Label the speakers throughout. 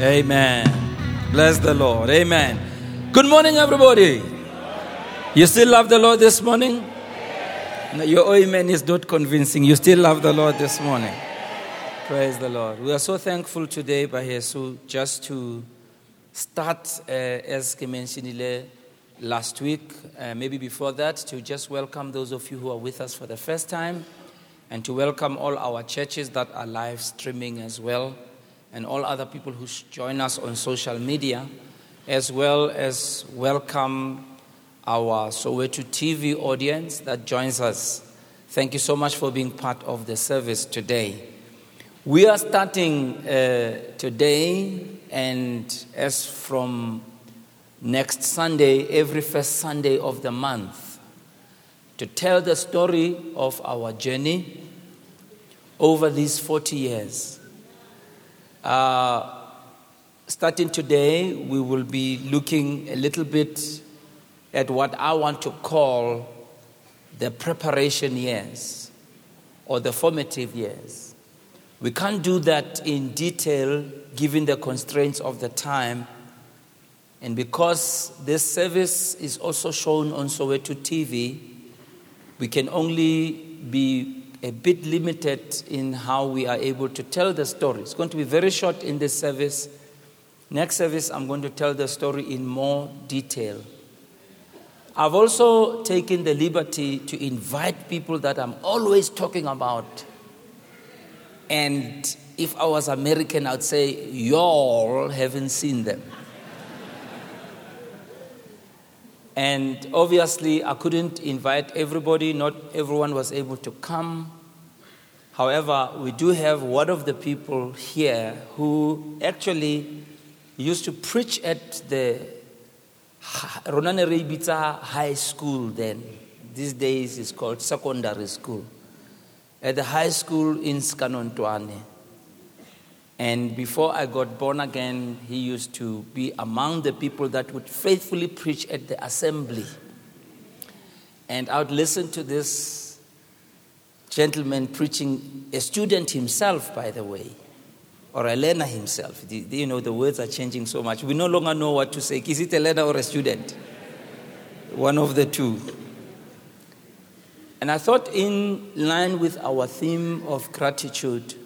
Speaker 1: Amen. Bless the Lord. Amen. Good morning, everybody. You still love the Lord this morning? No, your amen is not convincing. You still love the Lord this morning. Praise the Lord. We are so thankful today, Bahesu, just to start, uh, as mentioned last week, uh, maybe before that, to just welcome those of you who are with us for the first time and to welcome all our churches that are live streaming as well and all other people who join us on social media, as well as welcome our Soweto TV audience that joins us. Thank you so much for being part of the service today. We are starting uh, today, and as from next Sunday, every first Sunday of the month, to tell the story of our journey over these 40 years. Uh, starting today, we will be looking a little bit at what I want to call the preparation years or the formative years. We can't do that in detail given the constraints of the time. And because this service is also shown on Soweto TV, we can only be a bit limited in how we are able to tell the story. It's going to be very short in this service. Next service, I'm going to tell the story in more detail. I've also taken the liberty to invite people that I'm always talking about. And if I was American, I'd say, Y'all haven't seen them. And obviously, I couldn't invite everybody, not everyone was able to come. However, we do have one of the people here who actually used to preach at the Ronane Reibitsa High School then. These days it's called secondary school. At the high school in Skanontwane. And before I got born again, he used to be among the people that would faithfully preach at the assembly. And I would listen to this gentleman preaching, a student himself, by the way, or a learner himself. You know, the words are changing so much. We no longer know what to say. Is it a learner or a student? One of the two. And I thought, in line with our theme of gratitude,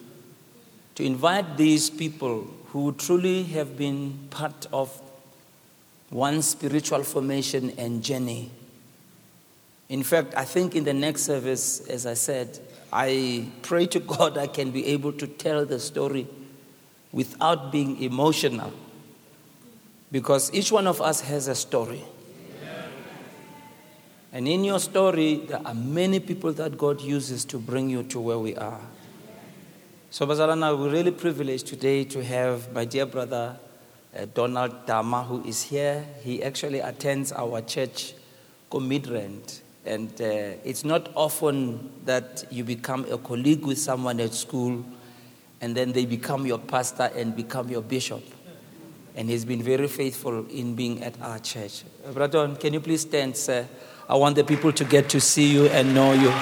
Speaker 1: to invite these people who truly have been part of one spiritual formation and journey. In fact, I think in the next service, as I said, I pray to God I can be able to tell the story without being emotional. Because each one of us has a story. And in your story, there are many people that God uses to bring you to where we are. So, Bazalana, we're really privileged today to have my dear brother uh, Donald Dama, who is here. He actually attends our church, Midrand. And uh, it's not often that you become a colleague with someone at school and then they become your pastor and become your bishop. And he's been very faithful in being at our church. Uh, Brother, can you please stand, sir? I want the people to get to see you and know you.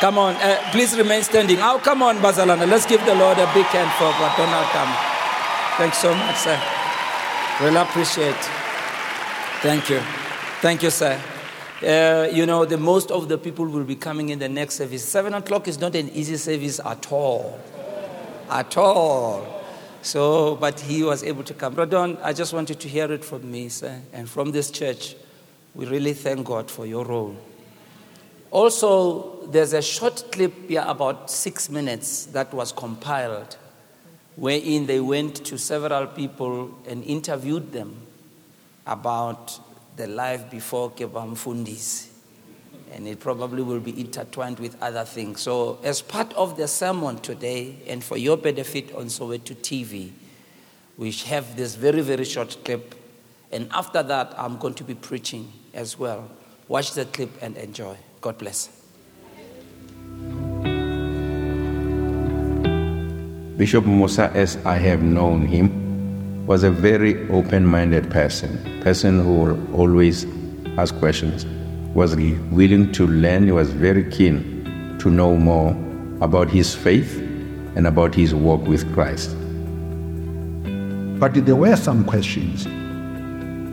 Speaker 1: Come on, uh, please remain standing. Oh, come on, Bazalana. Let's give the Lord a big hand for what Donald Come. Thanks so much, sir. Really appreciate. Thank you. Thank you, sir. Uh, you know, the most of the people will be coming in the next service. Seven o'clock is not an easy service at all, at all. So, but he was able to come. Brother, I just wanted to hear it from me, sir, and from this church. We really thank God for your role. Also, there's a short clip here, about six minutes, that was compiled, wherein they went to several people and interviewed them about the life before Kebamfundis. And it probably will be intertwined with other things. So, as part of the sermon today, and for your benefit on Soweto TV, we have this very, very short clip. And after that, I'm going to be preaching as well. Watch the clip and enjoy. God bless.
Speaker 2: Bishop Mosa, as I have known him, was a very open minded person, person who will always ask questions, was willing to learn, he was very keen to know more about his faith and about his walk with Christ.
Speaker 3: But there were some questions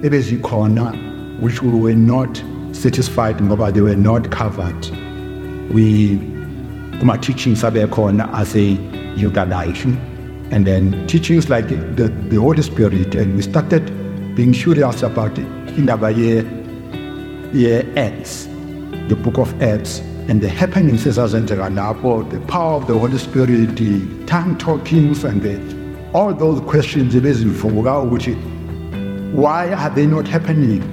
Speaker 3: ebezikhona which we were not satisfied ngoba they were not covered. We kuma teachings abekhona as a utilization and then teachings like the, the Holy Spirit and we started being curious about indaba ye ye Acts, the book of Acts and the happenings ezazenzeka lapho, the power of the Holy Spirit, the tongue talkings and the, all those questions ebezivuka ukuthi why are they not happening?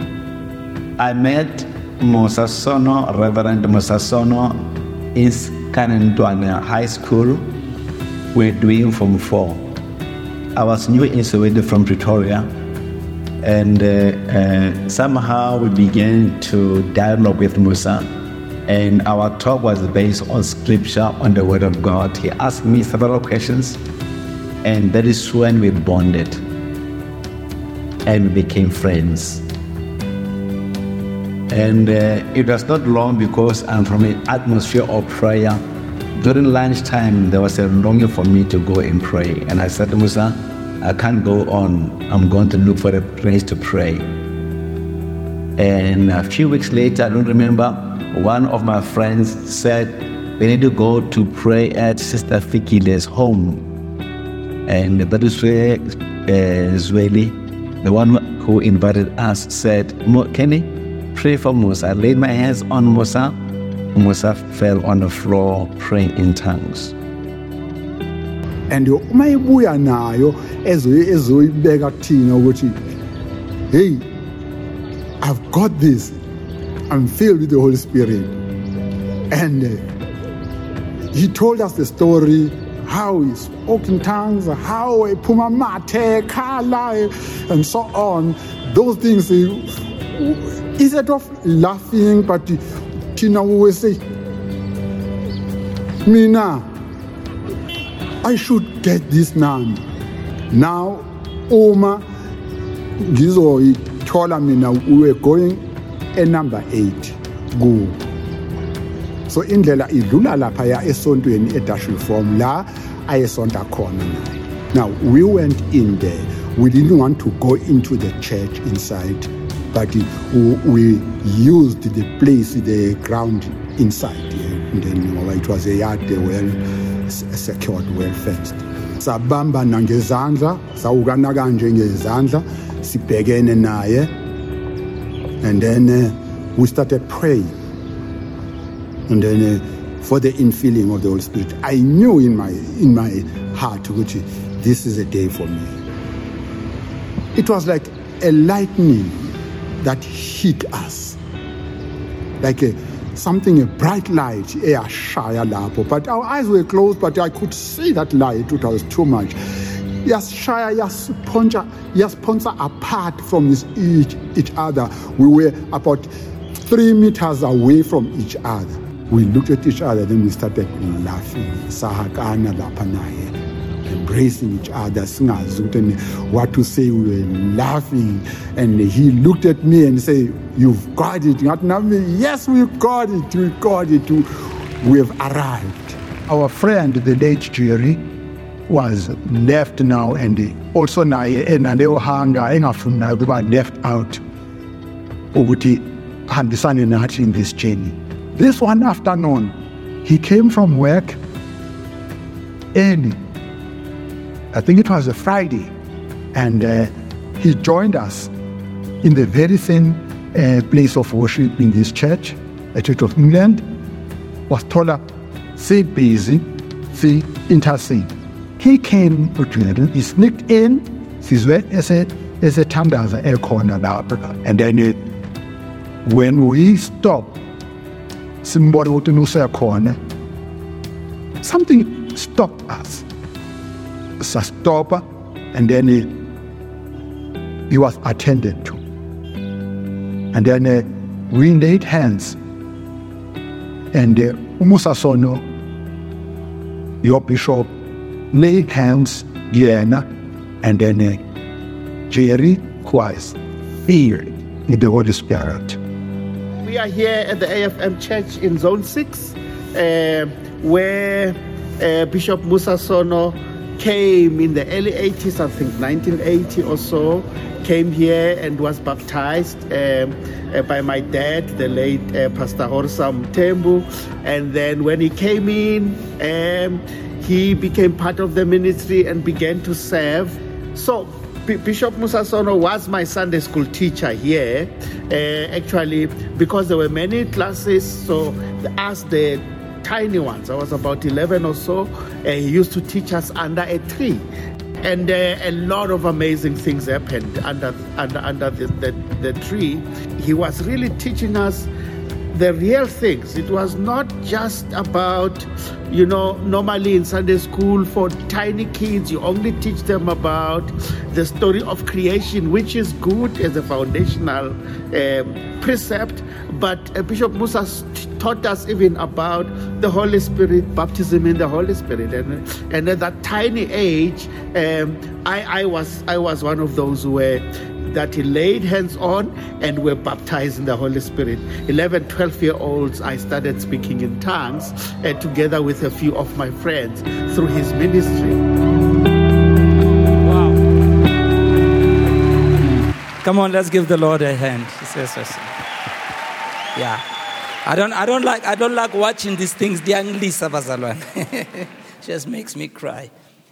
Speaker 4: I met Mosa Sono, Reverend Mosa Sono, in Kanentwana High School. We're doing Form 4. I was new in Soweto from Pretoria, and uh, uh, somehow we began to dialogue with Mosa. And our talk was based on scripture, on the Word of God. He asked me several questions, and that is when we bonded and we became friends. And uh, it was not long because I'm from an atmosphere of prayer. During lunchtime, there was a longing for me to go and pray. And I said to Mosa, I can't go on. I'm going to look for a place to pray. And a few weeks later, I don't remember, one of my friends said, We need to go to pray at Sister Fikile's home. And that is where uh, Zweli, the one who invited us, said, Kenny, pray for Mosa. I laid my hands on Mosa. Mosa fell on the floor praying in tongues.
Speaker 3: and uma ibuya nayo ezoyi- ezoyibeka kuthina ukuthi hey i've got this i'm filled with the holy spirit and uh, he told us the story how he spoke in tongues how ephuma mathe khala and so on those things instead of laughing but we will say? Mina I should get this now. Now, Uma, ngizoyithola mina we were going a number 8 ku so indlela idlula lapha ya esontweni edash reform la ayesonta khona naye now we went in there. We didn't want to go into the church inside but we, used the place the ground inside and then it was a yard well secured well fenced. Sabamba nangezandla sawukana kanje ngezandla sibhekene naye. And then uh, we started praying. And then uh, for the infilling of the Holy Spirit, I knew in my in my heart, which this is a day for me. It was like a lightning that hit us, like a something a bright light, eyashaya lapho. But our eyes were closed, but I could see that light. It was too much. Yasishaya, yasponcha, yasponsa apart from each, each other. We were about three meters away from each other. We looked at each other, then we started laughing. Sahakana lapha naye, embracing each other, ukuthi what to say. We were laughing, and he looked at me and said, "You've got it." Yes, we've got it. We got it. We have arrived. Our friend, the late Jerry, was left now, and also naye enaleyo hanga engafuni ukuba left out ukuthi hambisane nathi in this journey. This one afternoon, he came from work early. I think it was a Friday, and uh, he joined us in the very same uh, place of worship in this church, the Church of England. Was told her, "Stay busy, see intercede." He came to. He sneaked in. Sizwe ese esethandaza ekhona lapho, and then it, when we stopped, simbona ukuthi corner, something stopped us sastopa and then he, he was attended to. And then uh, we laid hands. And uh, umusa sono your bishop laid hands yena and then uh, jerry who was filled in the holy spirit.
Speaker 5: We are here at the AFM Church in Zone 6, uh, where uh, Bishop Mosa Sono came in the early 80s, I think 1980 or so, came here and was baptized um, uh, by my dad, the late uh, Pastor Horsam Tembu. And then when he came in, um, he became part of the ministry and began to serve. So Bishop Mosa Sono was my Sunday school teacher here, uh, actually, because there were many classes. So, as the tiny ones, I was about 11 or so, uh, he used to teach us under a tree. And uh, a lot of amazing things happened under, under, under the, the, the tree. He was really teaching us the real things. It was not just about, you know, normally in Sunday school for tiny kids, you only teach them about the story of creation, which is good as a foundational uh, precept. But uh, Bishop Mosa taught us even about the Holy Spirit, baptism in the Holy Spirit, and and at that tiny age, um, I, I was I was one of those who were that he laid hands on and were baptized in the Holy Spirit. 11, 12 year olds, I started speaking in tongues and together with a few of my friends through his ministry.
Speaker 1: Wow. Come on, let's give the Lord a hand. Yeah. I don't, I don't like, I don't like watching these things. Just makes me cry.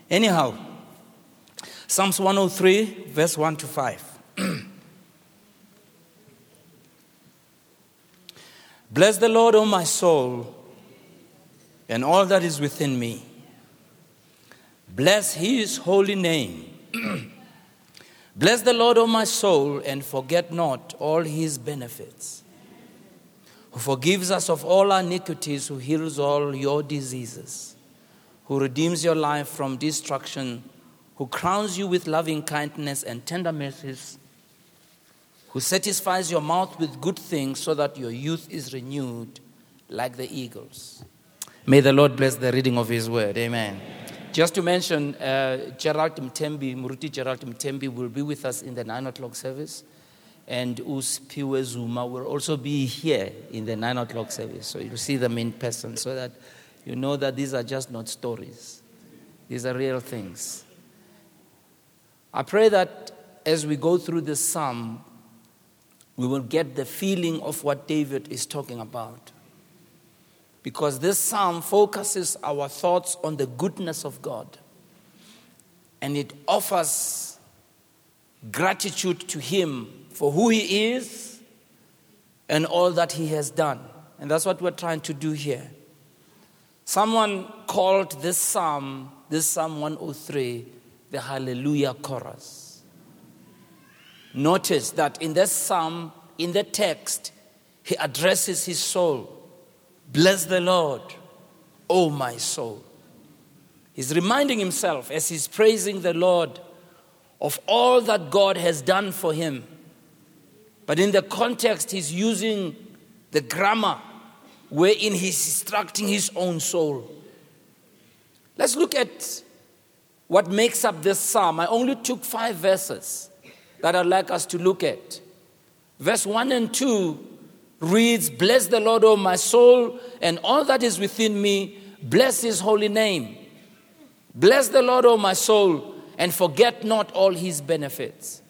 Speaker 1: Anyhow, Psalms 103, verse 1 to 5. Bless the Lord, O my soul, and all that is within me. Bless his holy name. Bless the Lord, O my soul, and forget not all his benefits. Who forgives us of all our iniquities, who heals all your diseases, who redeems your life from destruction, who crowns you with loving kindness and tender mercies who satisfies your mouth with good things so that your youth is renewed like the eagles. May the Lord bless the reading of His word. Amen. Just to mention, uh, Gerald Mtembi, Muruti Gerald Mtembi will be with us in the 9 o'clock service. And Uspiwe Zuma will also be here in the 9 o'clock service. So you'll see them in person so that you know that these are just not stories, these are real things. I pray that as we go through this psalm, we will get the feeling of what David is talking about. Because this psalm focuses our thoughts on the goodness of God and it offers gratitude to Him for who He is and all that He has done. And that's what we're trying to do here. Someone called this psalm, this Psalm 103, the Hallelujah Chorus. Notice that in this psalm, in the text, he addresses his soul. Bless the Lord, O my soul. He's reminding himself as he's praising the Lord of all that God has done for him. But in the context, he's using the grammar wherein he's instructing his own soul. Let's look at what makes up this psalm. I only took five verses that I'd like us to look at. Verse 1 and 2 reads, Bless the Lord, O my soul, and all that is within me, bless his holy name. Bless the Lord, O my soul, and forget not all his benefits.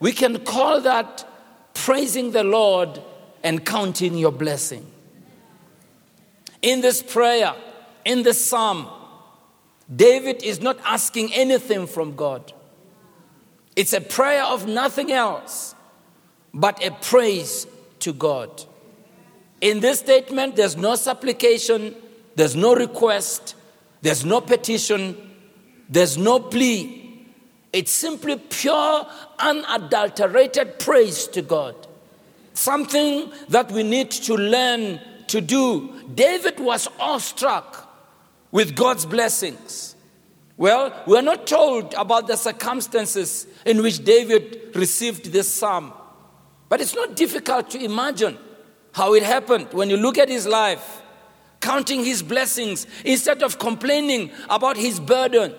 Speaker 1: We can call that praising the Lord and counting your blessing. In this prayer, in this psalm, David is not asking anything from God. It's a prayer of nothing else but a praise to God. In this statement, there's no supplication, there's no request, there's no petition, there's no plea. It's simply pure, unadulterated praise to God. Something that we need to learn to do. David was awestruck with God's blessings. Well, we're not told about the circumstances in which David received this psalm, but it's not difficult to imagine how it happened when you look at his life, counting his blessings instead of complaining about his burden.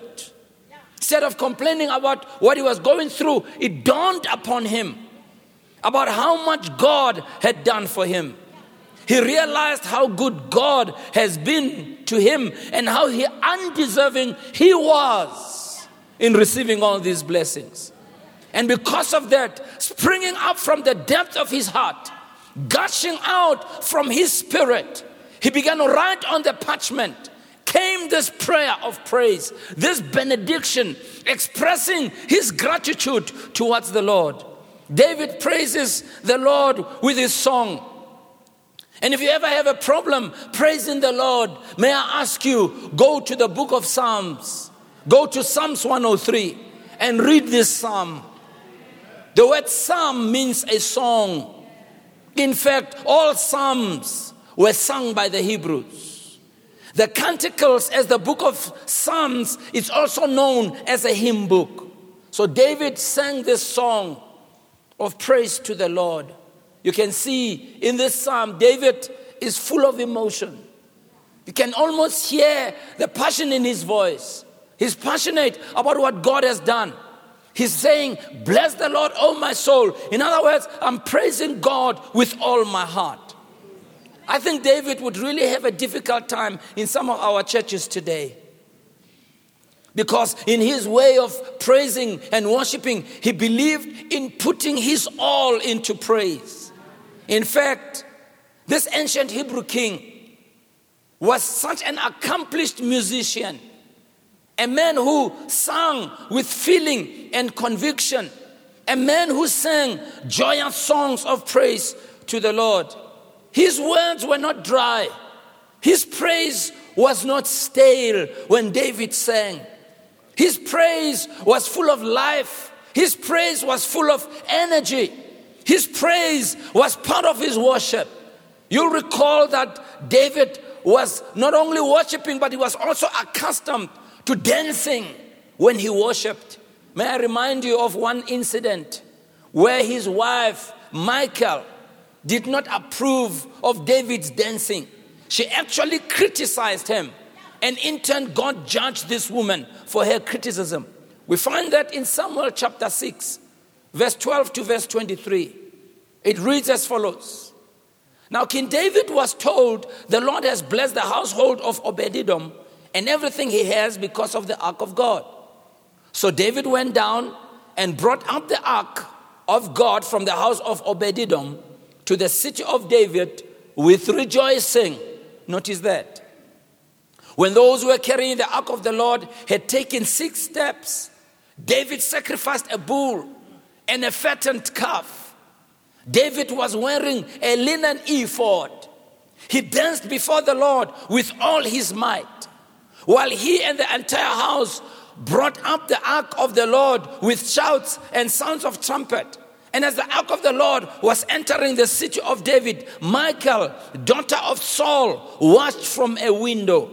Speaker 1: Instead of complaining about what he was going through, it dawned upon him about how much God had done for him. He realized how good God has been to him and how he undeserving he was in receiving all these blessings. And because of that, springing up from the depth of his heart, gushing out from his spirit, he began to write on the parchment came this prayer of praise, this benediction, expressing his gratitude towards the Lord. David praises the Lord with his song. And if you ever have a problem praising the Lord, may I ask you, go to the book of Psalms, go to Psalms 103 and read this psalm. The word psalm means a song. In fact, all psalms were sung by the Hebrews. The Canticles, as the book of Psalms, is also known as a hymn book. So David sang this song of praise to the Lord. You can see in this psalm, David is full of emotion. You can almost hear the passion in his voice. He's passionate about what God has done. He's saying, Bless the Lord, oh my soul. In other words, I'm praising God with all my heart. I think David would really have a difficult time in some of our churches today. Because in his way of praising and worshiping, he believed in putting his all into praise. In fact, this ancient Hebrew king was such an accomplished musician, a man who sang with feeling and conviction, a man who sang joyous songs of praise to the Lord. His words were not dry, his praise was not stale when David sang. His praise was full of life. His praise was full of energy. His praise was part of his worship. You'll recall that David was not only worshiping, but he was also accustomed to dancing when he worshiped. May I remind you of one incident where his wife, Michal, did not approve of David's dancing. She actually criticized him. And in turn, God judged this woman for her criticism. We find that in Samuel chapter 6, verse 12 to verse 23. It reads as follows Now, King David was told, The Lord has blessed the household of Obededom and everything he has because of the ark of God. So David went down and brought up the ark of God from the house of Obededom to the city of David with rejoicing. Notice that. When those who were carrying the ark of the Lord had taken six steps, David sacrificed a bull and a fattened calf. David was wearing a linen ephod. He danced before the Lord with all his might, while he and the entire house brought up the ark of the Lord with shouts and sounds of trumpet. And as the ark of the Lord was entering the city of David, Michael, daughter of Saul, watched from a window.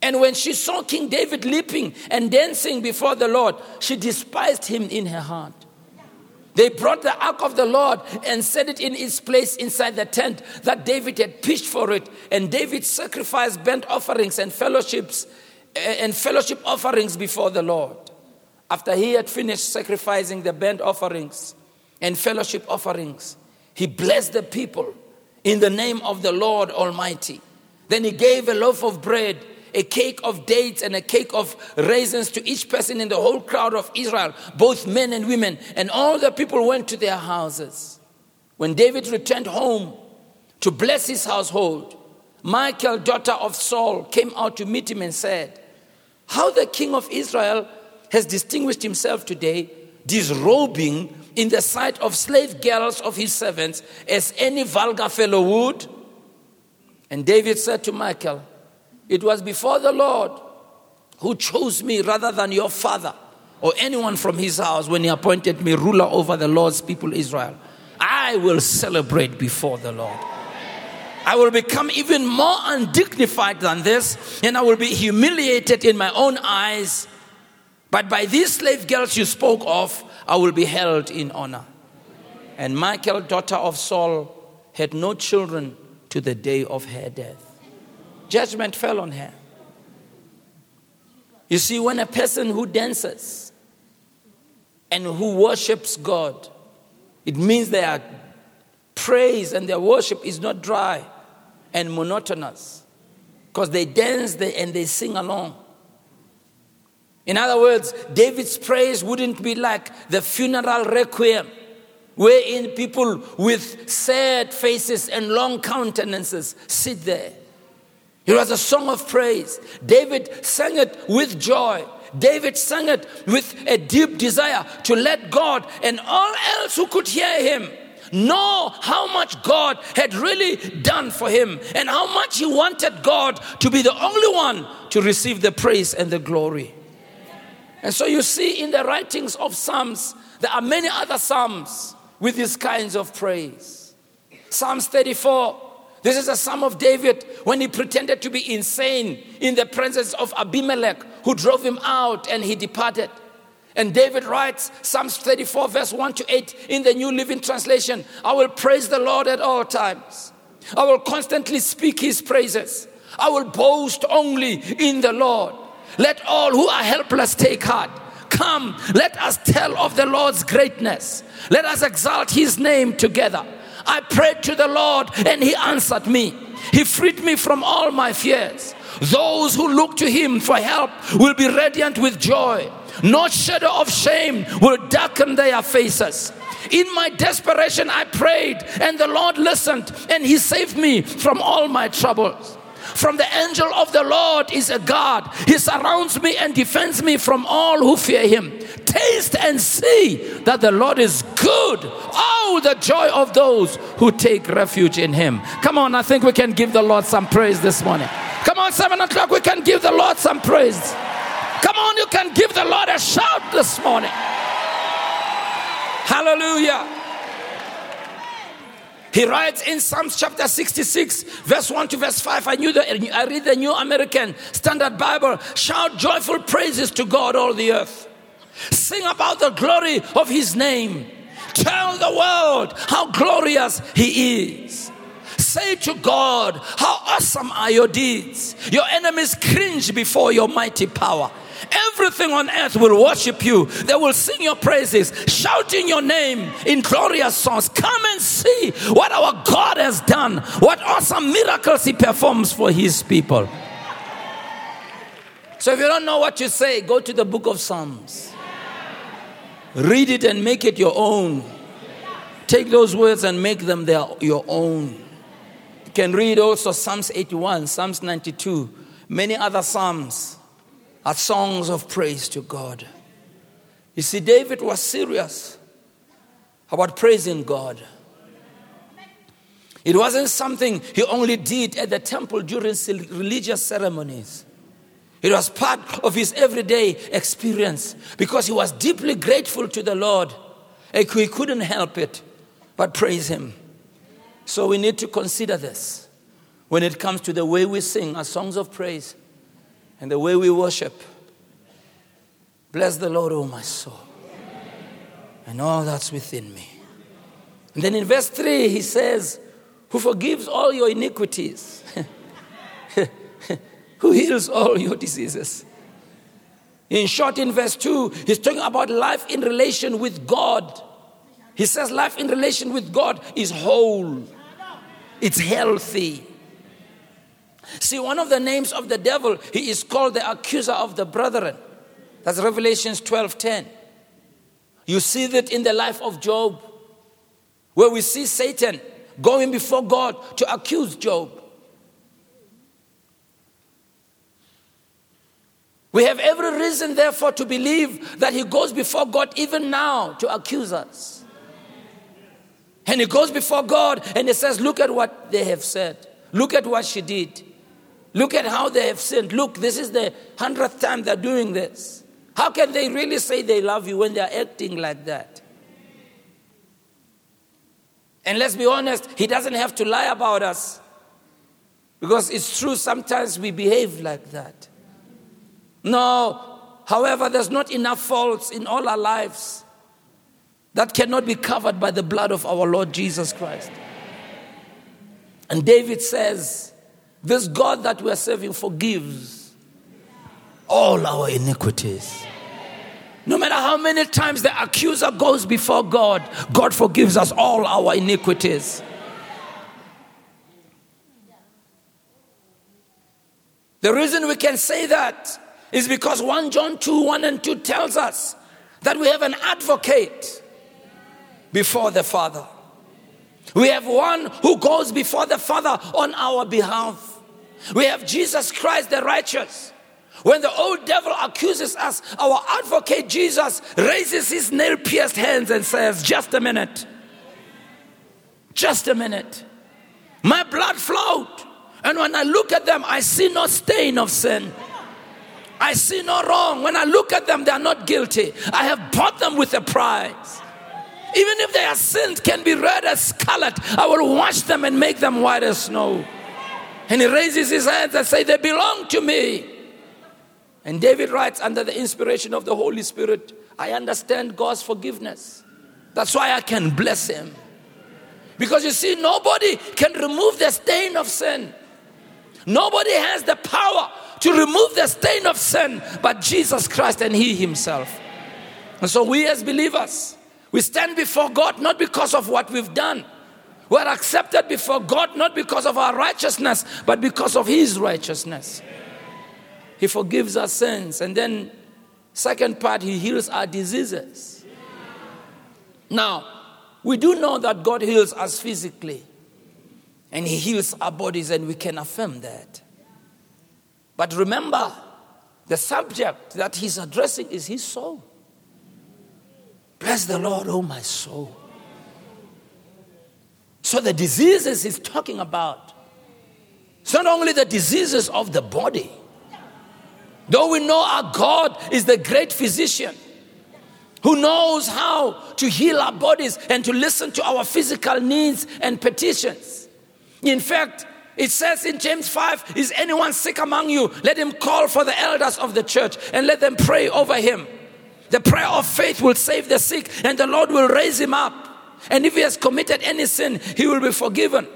Speaker 1: And when she saw King David leaping and dancing before the Lord, she despised him in her heart. They brought the ark of the Lord and set it in its place inside the tent that David had pitched for it. And David sacrificed burnt offerings and fellowships eh, and fellowship offerings before the Lord. After he had finished sacrificing the burnt offerings and fellowship offerings, he blessed the people in the name of the Lord Almighty. Then he gave a loaf of bread a cake of dates and a cake of raisins to each person in the whole crowd of Israel, both men and women. And all the people went to their houses. When David returned home to bless his household, Michael, daughter of Saul, came out to meet him and said, How the king of Israel has distinguished himself today, disrobing in the sight of slave girls of his servants as any vulgar fellow would. And David said to Michal, it was before the Lord who chose me rather than your father or anyone from his house when he appointed me ruler over the Lord's people Israel. I will celebrate before the Lord. I will become even more undignified than this, and I will be humiliated in my own eyes. But by these slave girls you spoke of, I will be held in honor. And Michael, daughter of Saul, had no children to the day of her death judgment fell on her. You see, when a person who dances and who worships God, it means their praise and their worship is not dry and monotonous. because they dance and they sing along. In other words, David's praise wouldn't be like the funeral requiem, wherein people with sad faces and long countenances sit there. It was a song of praise. David sang it with joy. David sang it with a deep desire to let God and all else who could hear him know how much God had really done for him and how much he wanted God to be the only one to receive the praise and the glory. And so you see in the writings of Psalms, there are many other Psalms with these kinds of praise. Psalms 34 this is a psalm of David when he pretended to be insane in the presence of Abimelech, who drove him out and he departed. And David writes, Psalms 34, verse 1 to 8, in the New Living Translation I will praise the Lord at all times. I will constantly speak his praises. I will boast only in the Lord. Let all who are helpless take heart. Come, let us tell of the Lord's greatness. Let us exalt his name together. I prayed to the Lord and He answered me. He freed me from all my fears. Those who look to Him for help will be radiant with joy. No shadow of shame will darken their faces. In my desperation, I prayed, and the Lord listened, and He saved me from all my troubles. From the angel of the Lord is a God. He surrounds me and defends me from all who fear him. Taste and see that the Lord is good. Oh, the joy of those who take refuge in him. Come on, I think we can give the Lord some praise this morning. Come on, seven o'clock, we can give the Lord some praise. Come on, you can give the Lord a shout this morning. Hallelujah. He writes in Psalms chapter 66, verse 1 to verse 5. I knew that I read the New American Standard Bible. Shout joyful praises to God, all the earth. Sing about the glory of his name. Tell the world how glorious he is. Say to God, How awesome are your deeds! Your enemies cringe before your mighty power. Everything on earth will worship you. They will sing your praises, shouting your name in glorious songs. Come and see what our God has done, what awesome miracles He performs for His people. So if you don't know what to say, go to the book of Psalms. Read it and make it your own. Take those words and make them their, your own. You can read also Psalms 81, Psalms 92, many other Psalms are songs of praise to God. You see, David was serious about praising God. It wasn't something he only did at the temple during religious ceremonies. It was part of his everyday experience because he was deeply grateful to the Lord. And he couldn't help it but praise him. So we need to consider this when it comes to the way we sing our songs of praise and the way we worship. Bless the Lord, oh my soul, and all that's within me. And then in verse 3, he says, Who forgives all your iniquities, who heals all your diseases. In short, in verse 2, he's talking about life in relation with God. He says life in relation with God is whole, it's healthy. See, one of the names of the devil, he is called the accuser of the brethren. That's Revelations 12:10. You see that in the life of Job, where we see Satan going before God to accuse Job. We have every reason, therefore, to believe that he goes before God even now to accuse us. And he goes before God and he says, Look at what they have said. Look at what she did. Look at how they have sinned. Look, this is the hundredth time they're doing this. How can they really say they love you when they're acting like that? And let's be honest, he doesn't have to lie about us. Because it's true, sometimes we behave like that. No, however, there's not enough faults in all our lives that cannot be covered by the blood of our Lord Jesus Christ. And David says, this God that we are serving forgives all our iniquities. No matter how many times the accuser goes before God, God forgives us all our iniquities. The reason we can say that is because 1 John 2 1 and 2 tells us that we have an advocate before the Father. We have one who goes before the Father on our behalf. We have Jesus Christ the righteous. When the old devil accuses us, our advocate Jesus raises his nail pierced hands and says, Just a minute. Just a minute. My blood flowed. And when I look at them, I see no stain of sin. I see no wrong. When I look at them, they are not guilty. I have bought them with a price. Even if their sins can be red as scarlet, I will wash them and make them white as snow. And he raises his hands and says, They belong to me. And David writes, under the inspiration of the Holy Spirit, I understand God's forgiveness. That's why I can bless him. Because you see, nobody can remove the stain of sin. Nobody has the power to remove the stain of sin but Jesus Christ and He Himself. And so, we as believers, we stand before God not because of what we've done. We're accepted before God not because of our righteousness, but because of His righteousness. He forgives our sins. And then, second part, He heals our diseases. Now, we do know that God heals us physically, and He heals our bodies, and we can affirm that. But remember, the subject that He's addressing is His soul. Bless the Lord, oh my soul. So, the diseases He's talking about, it's not only the diseases of the body, though we know our God is the great physician who knows how to heal our bodies and to listen to our physical needs and petitions. In fact, it says in James 5 Is anyone sick among you? Let him call for the elders of the church and let them pray over him. The prayer of faith will save the sick, and the Lord will raise him up. And if he has committed any sin, he will be forgiven.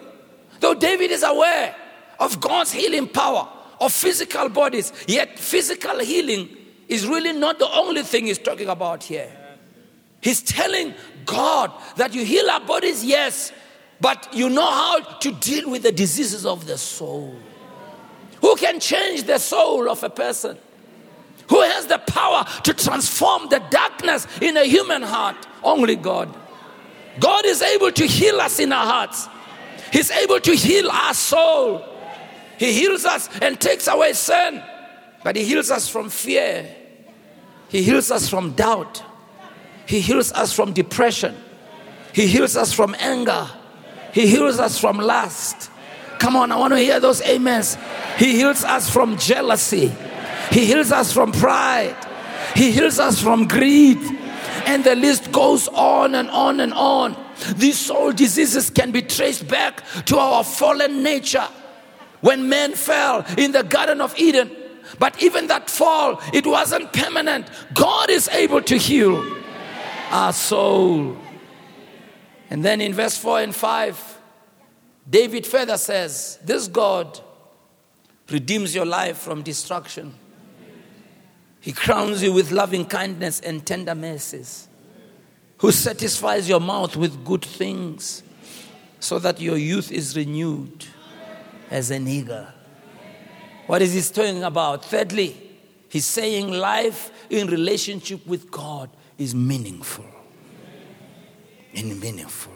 Speaker 1: Though David is aware of God's healing power of physical bodies, yet physical healing is really not the only thing he's talking about here. He's telling God that you heal our bodies, yes, but you know how to deal with the diseases of the soul. Who can change the soul of a person? Who has the power to transform the darkness in a human heart? Only God. God is able to heal us in our hearts. He's able to heal our soul. He heals us and takes away sin. But He heals us from fear. He heals us from doubt. He heals us from depression. He heals us from anger. He heals us from lust. Come on, I want to hear those amens. He heals us from jealousy. He heals us from pride. He heals us from greed. And the list goes on and on and on. These soul diseases can be traced back to our fallen nature. When man fell in the Garden of Eden, but even that fall, it wasn't permanent. God is able to heal our soul. And then in verse 4 and 5, David further says, This God redeems your life from destruction. He crowns you with loving kindness and tender mercies, who satisfies your mouth with good things, so that your youth is renewed as an eagle. What is he talking about? Thirdly, he's saying life in relationship with God is meaningful. And meaningful.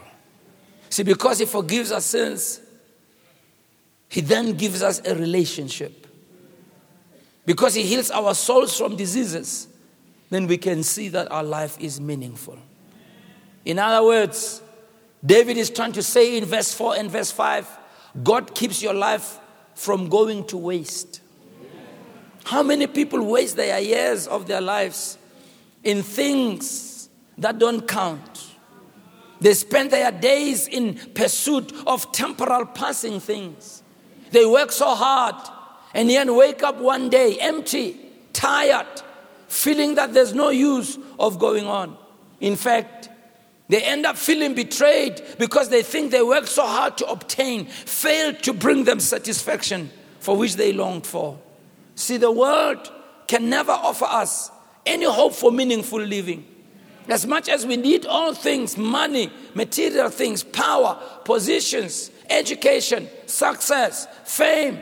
Speaker 1: See, because he forgives our sins, he then gives us a relationship. Because he heals our souls from diseases, then we can see that our life is meaningful. In other words, David is trying to say in verse 4 and verse 5 God keeps your life from going to waste. How many people waste their years of their lives in things that don't count? They spend their days in pursuit of temporal passing things. They work so hard and then wake up one day empty, tired, feeling that there's no use of going on. In fact, they end up feeling betrayed because they think they worked so hard to obtain, failed to bring them satisfaction for which they longed for. See, the world can never offer us any hope for meaningful living. As much as we need all things money, material things, power, positions, education, success, fame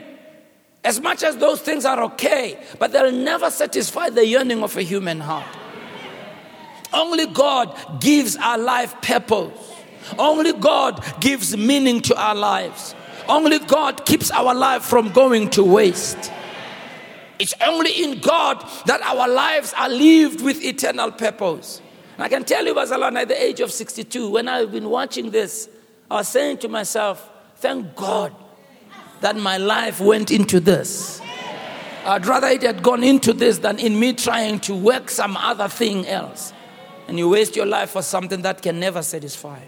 Speaker 1: As much as those things are okay, but they'll never satisfy the yearning of a human heart. Only God gives our life purpose. Only God gives meaning to our lives. Only God keeps our life from going to waste. It's only in God that our lives are lived with eternal purpose. And I can tell you, Bazalon, at the age of 62, when I've been watching this, I was saying to myself, thank God that my life went into this. I'd rather it had gone into this than in me trying to work some other thing else. And you waste your life for something that can never satisfy.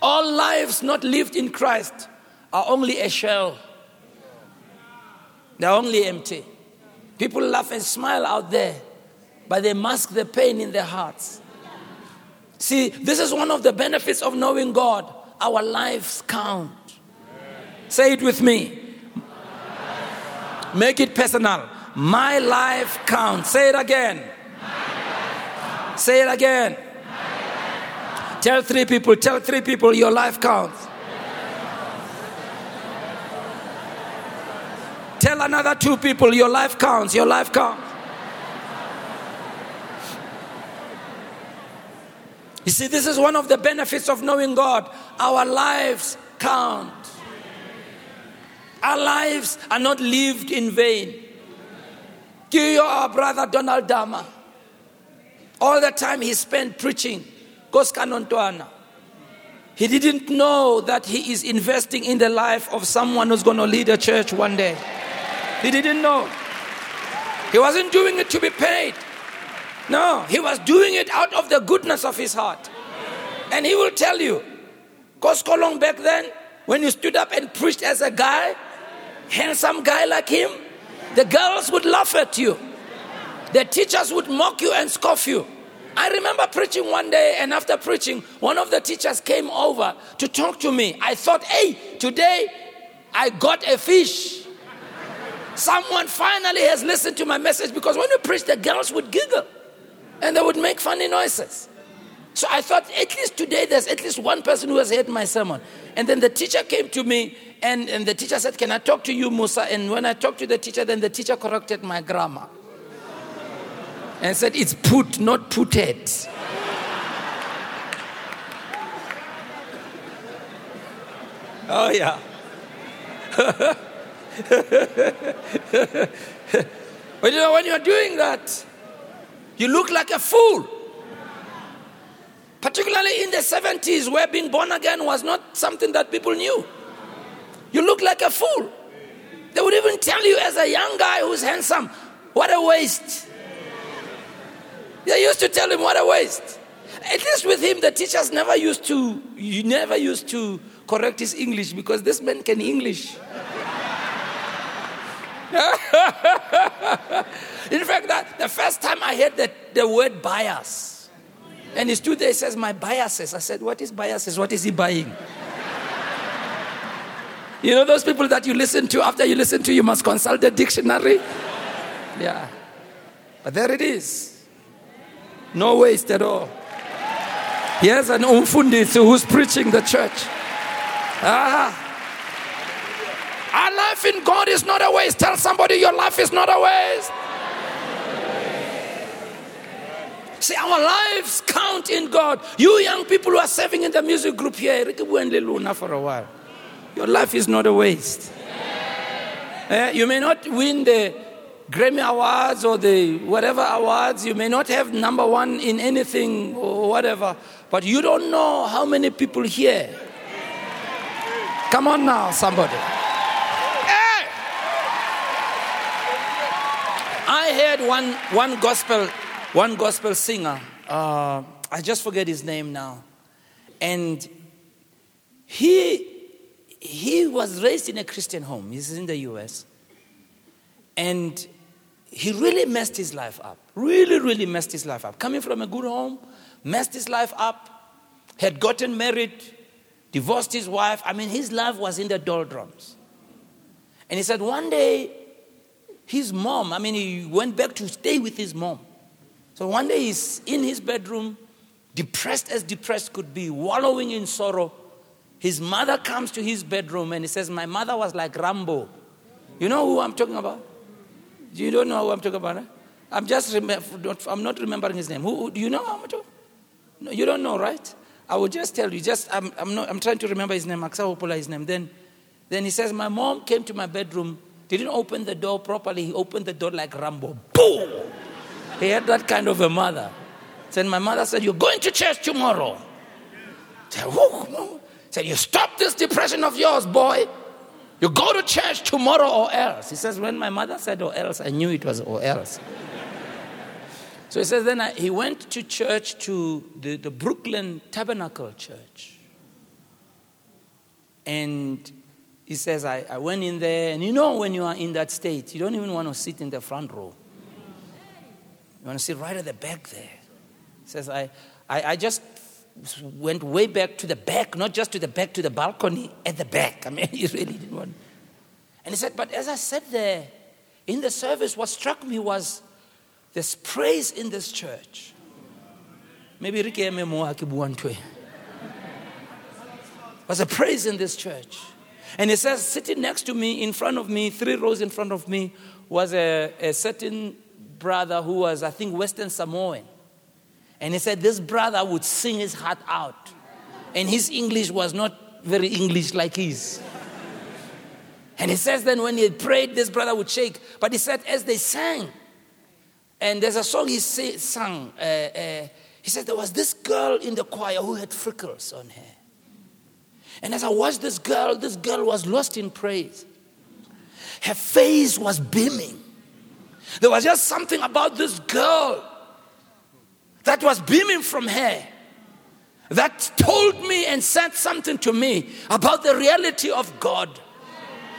Speaker 1: All lives not lived in Christ are only a shell, they're only empty. People laugh and smile out there, but they mask the pain in their hearts. See, this is one of the benefits of knowing God. Our lives count. Say it with me. Make it personal. My life counts. Say it again. Say it again. Tell three people, tell three people your life counts. Tell another two people your life counts, your life counts. You see, this is one of the benefits of knowing God. Our lives count. Our lives are not lived in vain. Do your brother Donald Dama. All the time he spent preaching Koskanontwana. He didn't know that he is investing in the life of someone who's going to lead a church one day. He didn't know. He wasn't doing it to be paid. No, he was doing it out of the goodness of his heart. And he will tell you, Koskolong back then, when you stood up and preached as a guy, handsome guy like him, the girls would laugh at you. The teachers would mock you and scoff you. I remember preaching one day, and after preaching, one of the teachers came over to talk to me. I thought, hey, today I got a fish. Someone finally has listened to my message because when you preach, the girls would giggle and they would make funny noises. So I thought, at least today, there's at least one person who has heard my sermon. And then the teacher came to me, and, and the teacher said, Can I talk to you, Mosa? And when I talked to the teacher, then the teacher corrected my grammar and said, It's put, not putted. oh, yeah. but you know, when you're doing that, you look like a fool. Particularly in the 70s, where being born again was not something that people knew. You look like a fool. They would even tell you, as a young guy who's handsome, what a waste. They used to tell him what a waste. At least with him, the teachers never used to, you never used to correct his English because this man can English. In fact, that the first time I heard that the word bias, and he stood there, he says, My biases. I said, What is biases? What is he buying? you know those people that you listen to, after you listen to, you must consult the dictionary? Yeah. But there it is. No waste at all. Here's an umfundisi who's preaching the church. Ah. Our life in God is not a waste. Tell somebody your life is not a waste. See, our lives count in God. You young people who are serving in the music group here, Luna for a while. Your life is not a waste. Uh, you may not win the Grammy Awards or the whatever awards, you may not have number one in anything or whatever, but you don't know how many people here. Come on now, somebody. Hey! I heard one, one gospel, one gospel singer. Uh, I just forget his name now, and he he was raised in a Christian home. He's in the U.S. And he really messed his life up. Really, really messed his life up. Coming from a good home, messed his life up, had gotten married, divorced his wife. I mean, his life was in the doldrums. And he said one day, his mom, I mean, he went back to stay with his mom. So one day he's in his bedroom, depressed as depressed could be, wallowing in sorrow. His mother comes to his bedroom and he says, My mother was like Rambo. You know who I'm talking about? You don't know who I'm talking about? I'm just I'm not remembering his name. Who, do you know? How much? No, you don't know, right? I will just tell you. Just I'm, I'm not. I'm trying to remember his name. Aksawopola his name. Then, then he says, my mom came to my bedroom. Didn't open the door properly. He opened the door like Rambo. Boom! He had that kind of a mother. Said my mother said, "You're going to church tomorrow." Said, Whoa. said, "You stop this depression of yours, boy." You go to church tomorrow or else. He says, when my mother said or else, I knew it was or else. so he says, then I, he went to church to the, the Brooklyn Tabernacle Church. And he says, I, I went in there, and you know, when you are in that state, you don't even want to sit in the front row. You want to sit right at the back there. He says, I, I, I just went way back to the back, not just to the back, to the balcony at the back. I mean, he really didn't want. And he said, But as I sat there in the service, what struck me was there's praise in this church. Maybe Ricky M.M.O.A. was a praise in this church. And he says, sitting next to me, in front of me, three rows in front of me, was a, a certain brother who was, I think, Western Samoan. And he said this brother would sing his heart out. And his English was not very English like his. And he says then when he prayed, this brother would shake. But he said as they sang, and there's a song he say, sang, uh, uh, he said there was this girl in the choir who had freckles on her. And as I watched this girl, this girl was lost in praise. Her face was beaming. There was just something about this girl that was beaming from her that told me and said something to me about the reality of God.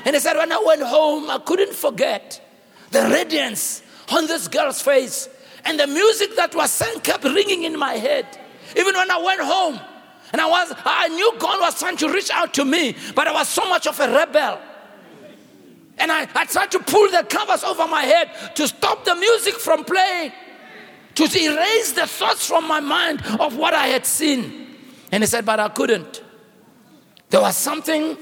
Speaker 1: And he said, when I went home, I couldn't forget the radiance on this girl's face. And the music that was sang kept ringing in my head. Even when I went home, and I was, I knew God was trying to reach out to me, but I was so much of a rebel. And I, I tried to pull the covers over my head to stop the music from playing to erase the thoughts from my mind of what I had seen. And he said, But I couldn't. There was something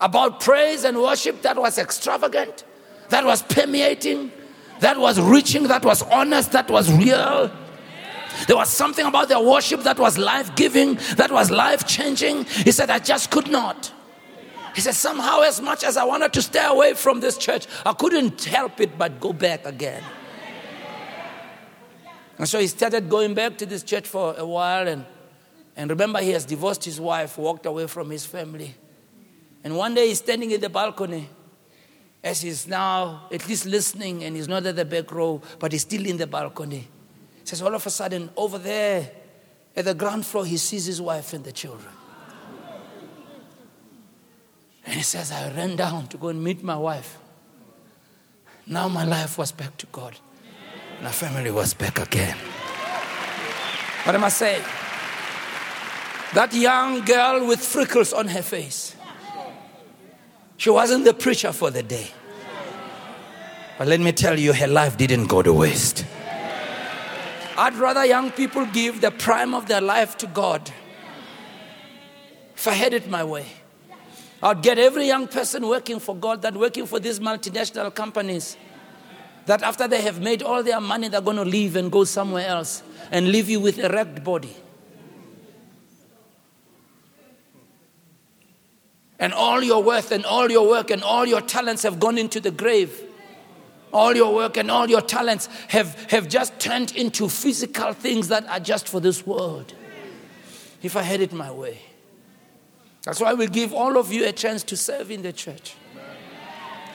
Speaker 1: about praise and worship that was extravagant, that was permeating, that was reaching, that was honest, that was real. There was something about their worship that was life giving, that was life changing. He said, I just could not. He said, somehow, as much as I wanted to stay away from this church, I couldn't help it but go back again. And so he started going back to this church for a while. And, and remember, he has divorced his wife, walked away from his family. And one day he's standing in the balcony as he's now at least listening, and he's not at the back row, but he's still in the balcony. He says, all of a sudden, over there at the ground floor, he sees his wife and the children. And he says, I ran down to go and meet my wife. Now my life was back to God. My family was back again. What am I saying? That young girl with freckles on her face. She wasn't the preacher for the day. But let me tell you, her life didn't go to waste. I'd rather young people give the prime of their life to God. If I had it my way, I'd get every young person working for God that working for these multinational companies that after they have made all their money, they're going to leave and go somewhere else and leave you with a wrecked body. And all your worth and all your work and all your talents have gone into the grave. All your work and all your talents have, have just turned into physical things that are just for this world. If I had it my way. That's why we give all of you a chance to serve in the church.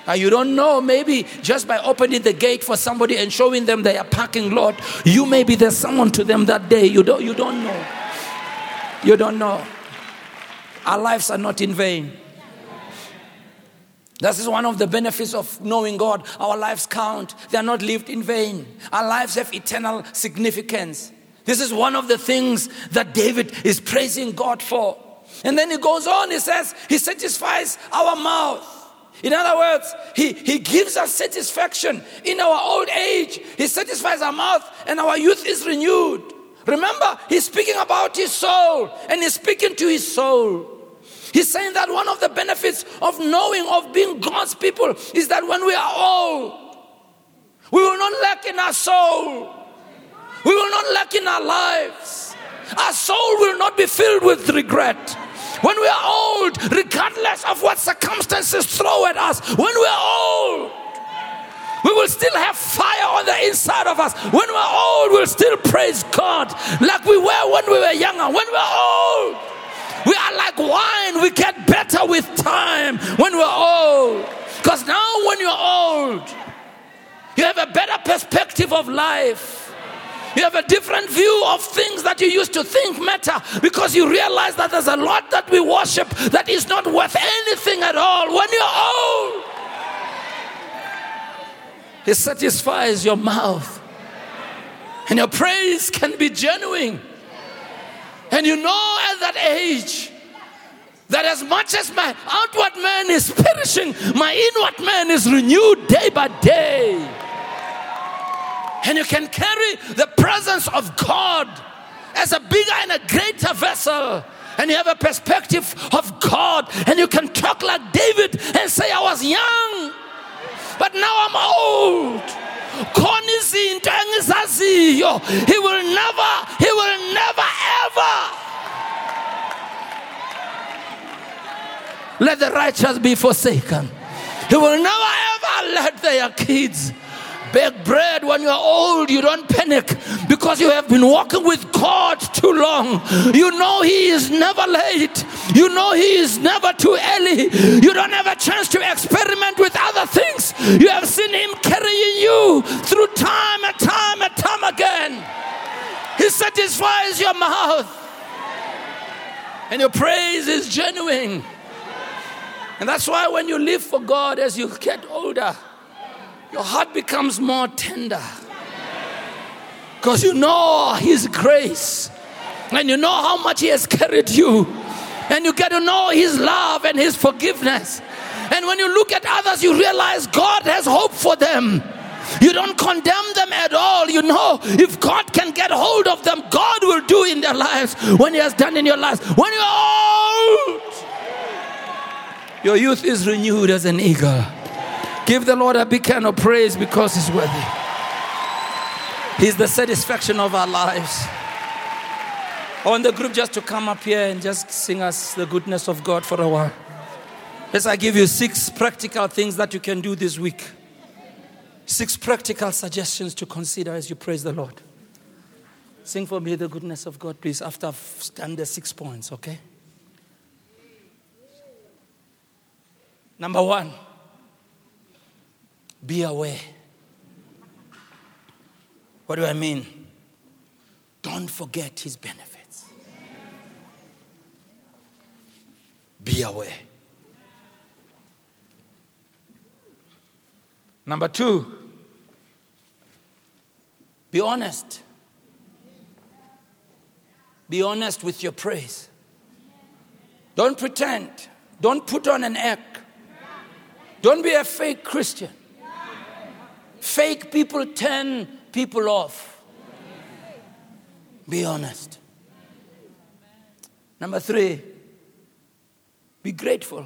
Speaker 1: Uh, you don't know, maybe just by opening the gate for somebody and showing them their parking lot, you may be there's someone to them that day. You don't, you don't know. You don't know. Our lives are not in vain. This is one of the benefits of knowing God. Our lives count, they are not lived in vain. Our lives have eternal significance. This is one of the things that David is praising God for. And then he goes on, he says, He satisfies our mouth in other words, he, he gives us satisfaction in our old age. He satisfies our mouth and our youth is renewed. Remember, he's speaking about his soul and he's speaking to his soul. He's saying that one of the benefits of knowing, of being God's people, is that when we are old, we will not lack in our soul, we will not lack in our lives. Our soul will not be filled with regret. When we are old, regardless of what circumstances throw at us, when we are old, we will still have fire on the inside of us. When we're old, we'll still praise God like we were when we were younger. When we're old, we are like wine. We get better with time when we're old. Because now, when you're old, you have a better perspective of life. You have a different view of things that you used to think matter because you realize that there's a lot that we worship that is not worth anything at all when you're old. He satisfies your mouth. And your praise can be genuine. And you know at that age that as much as my outward man is perishing, my inward man is renewed day by day. And you can carry the presence of God as a bigger and a greater vessel. And you have a perspective of God. And you can talk like David and say, I was young but now I'm old. he will never he will never ever let the righteous be forsaken he will never ever let their kids beg bread when you're old, you don't panic because you have been walking with God too long. You know He is never late, you know He is never too early. You don't have a chance to experiment with other things. You have seen Him carrying you through time and time and time again. He satisfies your mouth, and your praise is genuine. And that's why when you live for God as you get older, your heart becomes more tender. Because you know His grace and you know how much He has carried you, and you get to know His love and His forgiveness. And when you look at others, you realize God has hope for them. You don't condemn them at all. You know, if God can get hold of them, God will do in their lives when He has done in your lives. When you're old, your youth is renewed as an eagle. Give the Lord a big kind of praise because He's worthy. He's the satisfaction of our lives. I want the group just to come up here and just sing us the goodness of God for a while. As I give you six practical things that you can do this week. Six practical suggestions to consider as you praise the Lord. Sing for me the goodness of God, please, after I've done the six points, okay? Number one, be aware. What do I mean? Don't forget his benefits. Be aware. Number two, be honest. Be honest with your praise. Don't pretend. Don't put on an act. Don't be a fake Christian. Fake people turn people off. Be honest. Number three, be grateful.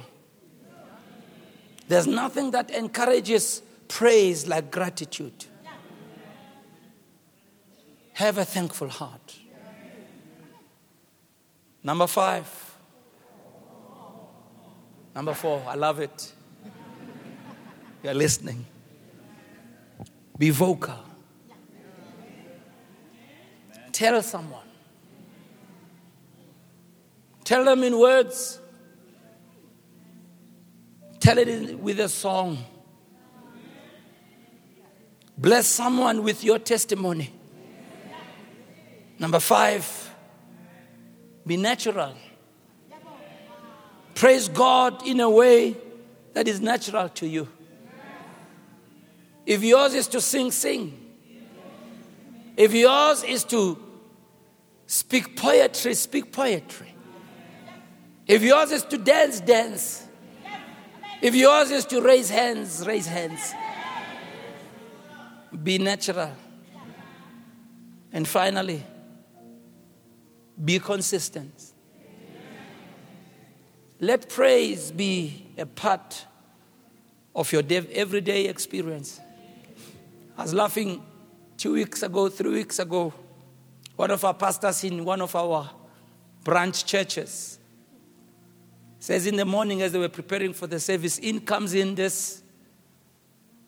Speaker 1: There's nothing that encourages praise like gratitude. Have a thankful heart. Number five. Number four, I love it. You're listening. Be vocal. Tell someone. Tell them in words. Tell it with a song. Bless someone with your testimony. Number five, be natural. Praise God in a way that is natural to you. If yours is to sing, sing. If yours is to speak poetry, speak poetry. If yours is to dance, dance. If yours is to raise hands, raise hands. Be natural. And finally, be consistent. Let praise be a part of your everyday experience. I was laughing two weeks ago, three weeks ago. One of our pastors in one of our branch churches says in the morning as they were preparing for the service, in comes in this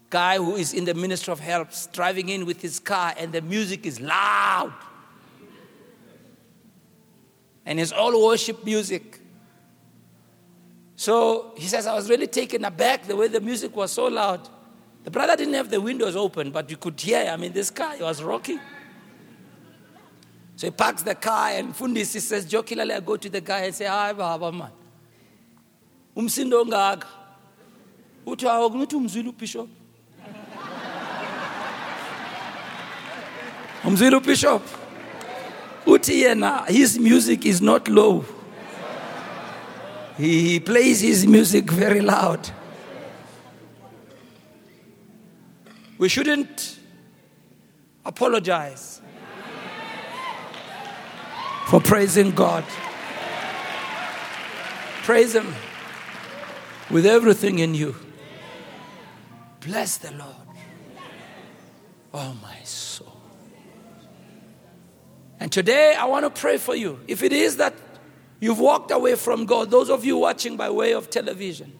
Speaker 1: guy who is in the ministry of helps, driving in with his car, and the music is loud. And it's all worship music. So he says, I was really taken aback the way the music was so loud. The brother didn't have the windows open, but you could hear, I mean, this car was rocking. So he parks the car and Fundisi says, jokingly, I go to the guy and say, Hi, Baba, man. Umsindo ngaka. Uthi awu kungithi umzwile ubishop. Yena his music is not low. He plays his music very loud. We shouldn't apologize for praising God. Praise Him with everything in you. Bless the Lord. Oh, my soul. And today I want to pray for you. If it is that you've walked away from God, those of you watching by way of television,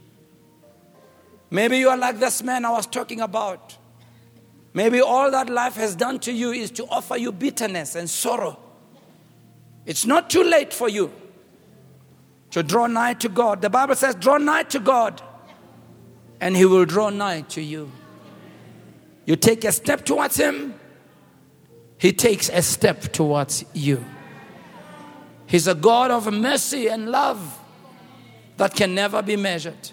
Speaker 1: maybe you are like this man I was talking about. Maybe all that life has done to you is to offer you bitterness and sorrow. It's not too late for you to draw nigh to God. The Bible says, draw nigh to God, and He will draw nigh to you. You take a step towards Him, He takes a step towards you. He's a God of mercy and love that can never be measured.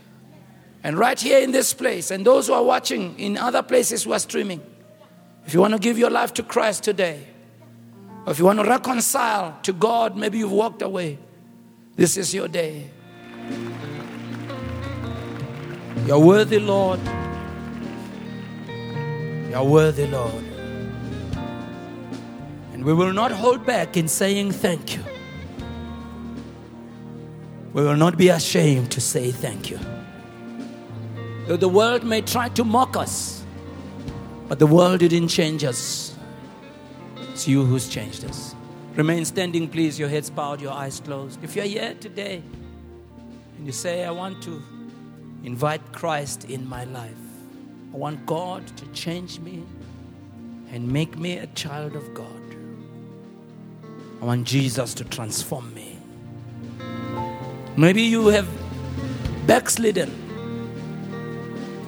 Speaker 1: And right here in this place, and those who are watching in other places who are streaming, if you want to give your life to Christ today, or if you want to reconcile to God, maybe you've walked away, this is your day. You're worthy, Lord. You're worthy, Lord. And we will not hold back in saying thank you. We will not be ashamed to say thank you. Though the world may try to mock us, but the world didn't change us. It's you who's changed us. Remain standing, please, your heads bowed, your eyes closed. If you're here today and you say, I want to invite Christ in my life, I want God to change me and make me a child of God. I want Jesus to transform me. Maybe you have backslidden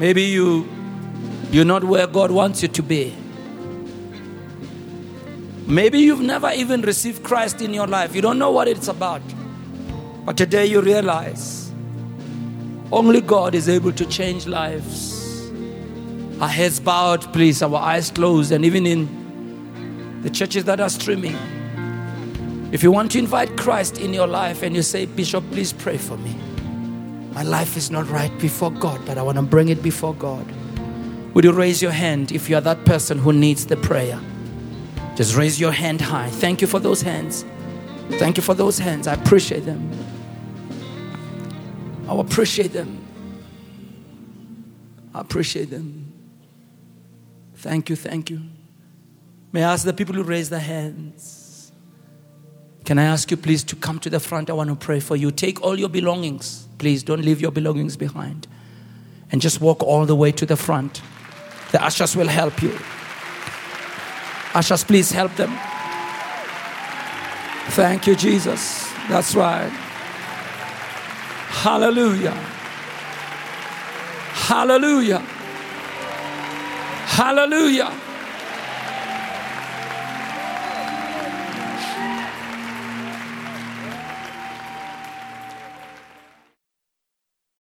Speaker 1: Maybe you you're not where God wants you to be. Maybe you've never even received Christ in your life. You don't know what it's about. But today you realize only God is able to change lives. Our heads bowed, please, our eyes closed, and even in the churches that are streaming. If you want to invite Christ in your life and you say, Bishop, please pray for me. My life is not right before God, but I want to bring it before God. Would you raise your hand if you are that person who needs the prayer? Just raise your hand high. Thank you for those hands. Thank you for those hands. I appreciate them. I appreciate them. I appreciate them. Thank you, thank you. May I ask the people who raise their hands? Can I ask you, please, to come to the front? I want to pray for you. Take all your belongings. Please don't leave your belongings behind. And just walk all the way to the front. The ushers will help you. Ushers, please help them. Thank you, Jesus. That's right. Hallelujah. Hallelujah. Hallelujah.